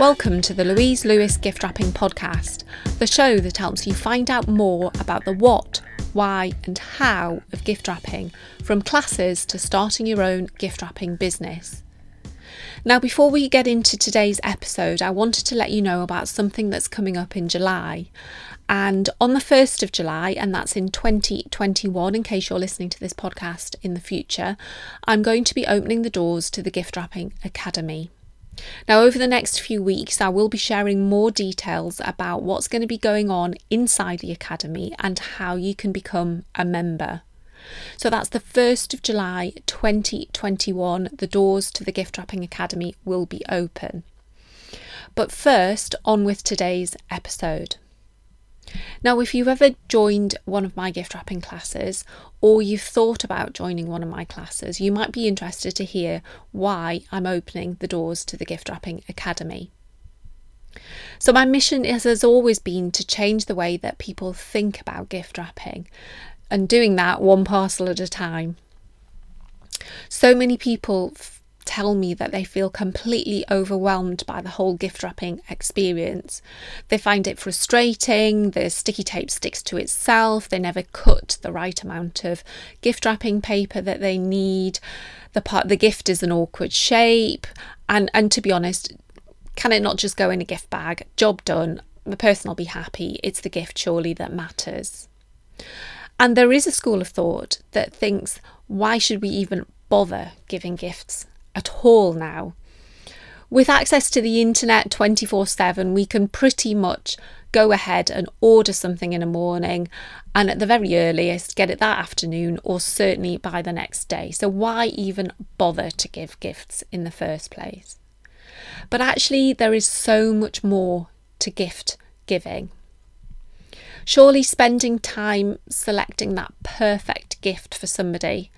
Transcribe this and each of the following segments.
Welcome to the Louise Lewis Gift Wrapping Podcast, the show that helps you find out more about the what, why, and how of gift wrapping, from classes to starting your own gift wrapping business. Now, before we get into today's episode, I wanted to let you know about something that's coming up in July. And on the 1st of July, and that's in 2021, in case you're listening to this podcast in the future, I'm going to be opening the doors to the Gift Wrapping Academy. Now, over the next few weeks, I will be sharing more details about what's going to be going on inside the Academy and how you can become a member. So that's the 1st of July 2021. The doors to the Gift Wrapping Academy will be open. But first, on with today's episode. Now, if you've ever joined one of my gift wrapping classes or you've thought about joining one of my classes, you might be interested to hear why I'm opening the doors to the Gift Wrapping Academy. So, my mission is, has always been to change the way that people think about gift wrapping and doing that one parcel at a time. So many people tell me that they feel completely overwhelmed by the whole gift wrapping experience. They find it frustrating, the sticky tape sticks to itself, they never cut the right amount of gift wrapping paper that they need, the part the gift is an awkward shape, and, and to be honest, can it not just go in a gift bag? Job done. The person will be happy. It's the gift surely that matters. And there is a school of thought that thinks, why should we even bother giving gifts at all now. With access to the internet 24 7, we can pretty much go ahead and order something in the morning and at the very earliest get it that afternoon or certainly by the next day. So, why even bother to give gifts in the first place? But actually, there is so much more to gift giving. Surely, spending time selecting that perfect gift for somebody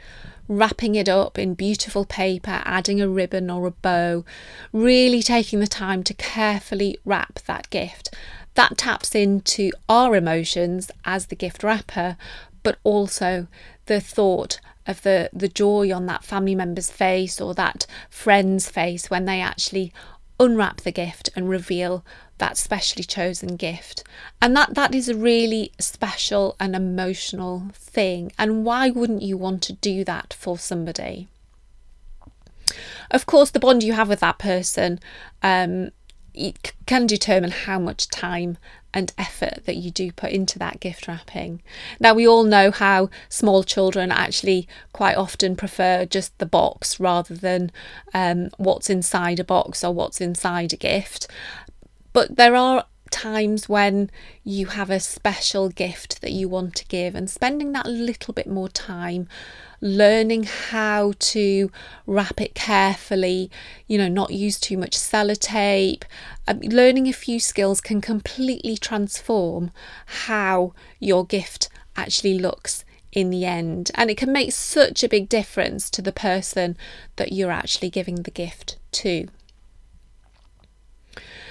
wrapping it up in beautiful paper, adding a ribbon or a bow, really taking the time to carefully wrap that gift. That taps into our emotions as the gift wrapper, but also the thought of the, the joy on that family member's face or that friend's face when they actually unwrap the gift and reveal that specially chosen gift. And that that is a really special and emotional thing. And why wouldn't you want to do that for somebody? Of course, the bond you have with that person um, can determine how much time and effort that you do put into that gift wrapping. Now, we all know how small children actually quite often prefer just the box rather than um, what's inside a box or what's inside a gift. But there are times when you have a special gift that you want to give and spending that little bit more time learning how to wrap it carefully, you know, not use too much sellotape. Um, learning a few skills can completely transform how your gift actually looks in the end. And it can make such a big difference to the person that you're actually giving the gift to.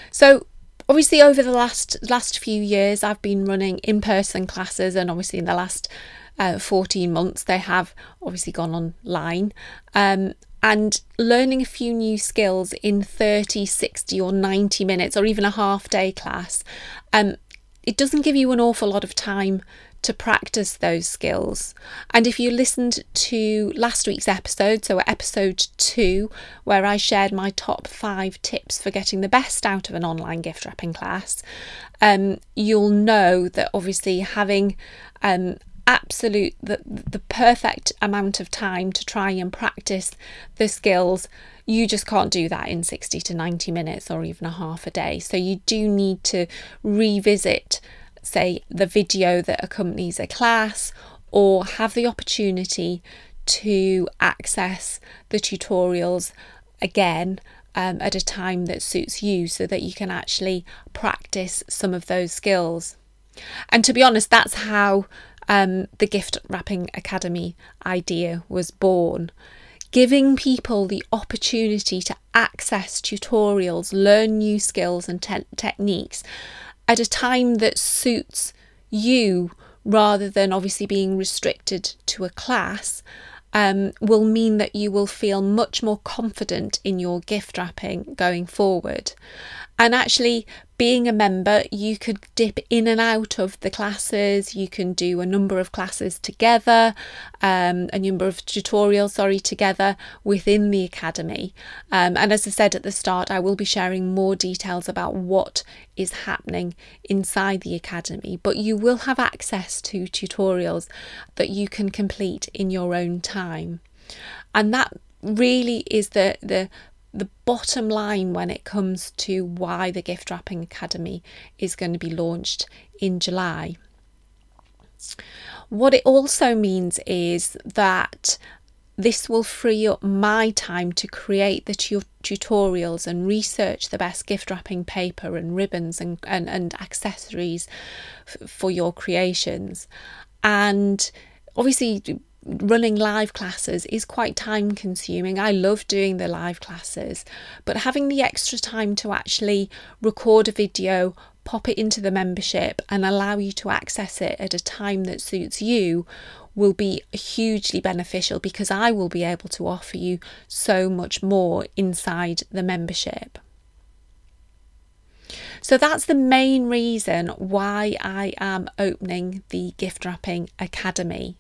So, obviously over the last last few years I've been running in-person classes and obviously in the last uh, 14 months they have obviously gone online um, and learning a few new skills in 30 60 or 90 minutes or even a half day class um, it doesn't give you an awful lot of time to practice those skills. And if you listened to last week's episode, so episode two, where I shared my top five tips for getting the best out of an online gift wrapping class, um, you'll know that obviously having um, absolute the, the perfect amount of time to try and practice the skills you just can't do that in 60 to 90 minutes or even a half a day so you do need to revisit say, the video that accompanies a class, or have the opportunity to access the tutorials again um, at a time that suits you so that you can actually practice some of those skills. And to be honest, that's how um, the Gift Wrapping Academy idea was born. Giving people the opportunity to access tutorials, learn new skills and te- techniques, at a time that suits you rather than obviously being restricted to a class um, will mean that you will feel much more confident in your gift wrapping going forward. And actually, being a member, you could dip in and out of the classes. You can do a number of classes together, um, a number of tutorials, sorry, together within the academy. Um, and as I said at the start, I will be sharing more details about what is happening inside the academy, but you will have access to tutorials that you can complete in your own time. And that really is the the the bottom line when it comes to why the Gift Wrapping Academy is going to be launched in July. What it also means is that this will free up my time to create the tu- tutorials and research the best gift wrapping paper and ribbons and, and, and accessories f- for your creations. And obviously, running live classes is quite time consuming. I love doing the live classes, but having the extra time to actually record a video, pop it into the membership, and allow you to access it at a time that suits you will be hugely beneficial because I will be able to offer you so much more inside the membership. So that's the main reason why I am opening the Gift Wrapping Academy.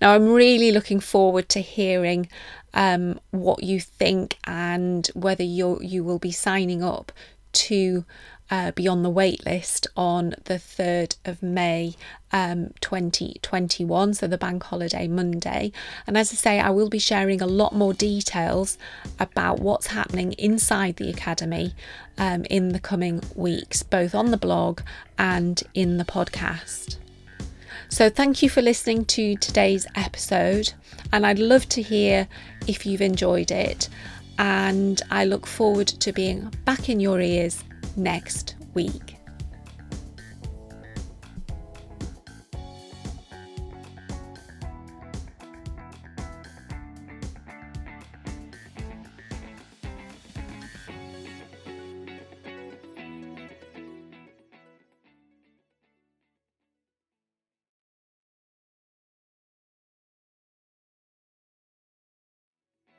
Now, I'm really looking forward to hearing um, what you think and whether you you will be signing up to uh, be on the waitlist on the 3rd of May um, 2021, so the bank holiday Monday. And as I say, I will be sharing a lot more details about what's happening inside the Academy um, in the coming weeks, both on the blog and in the podcast. So, thank you for listening to today's episode, and I'd love to hear if you've enjoyed it. And I look forward to being back in your ears next week.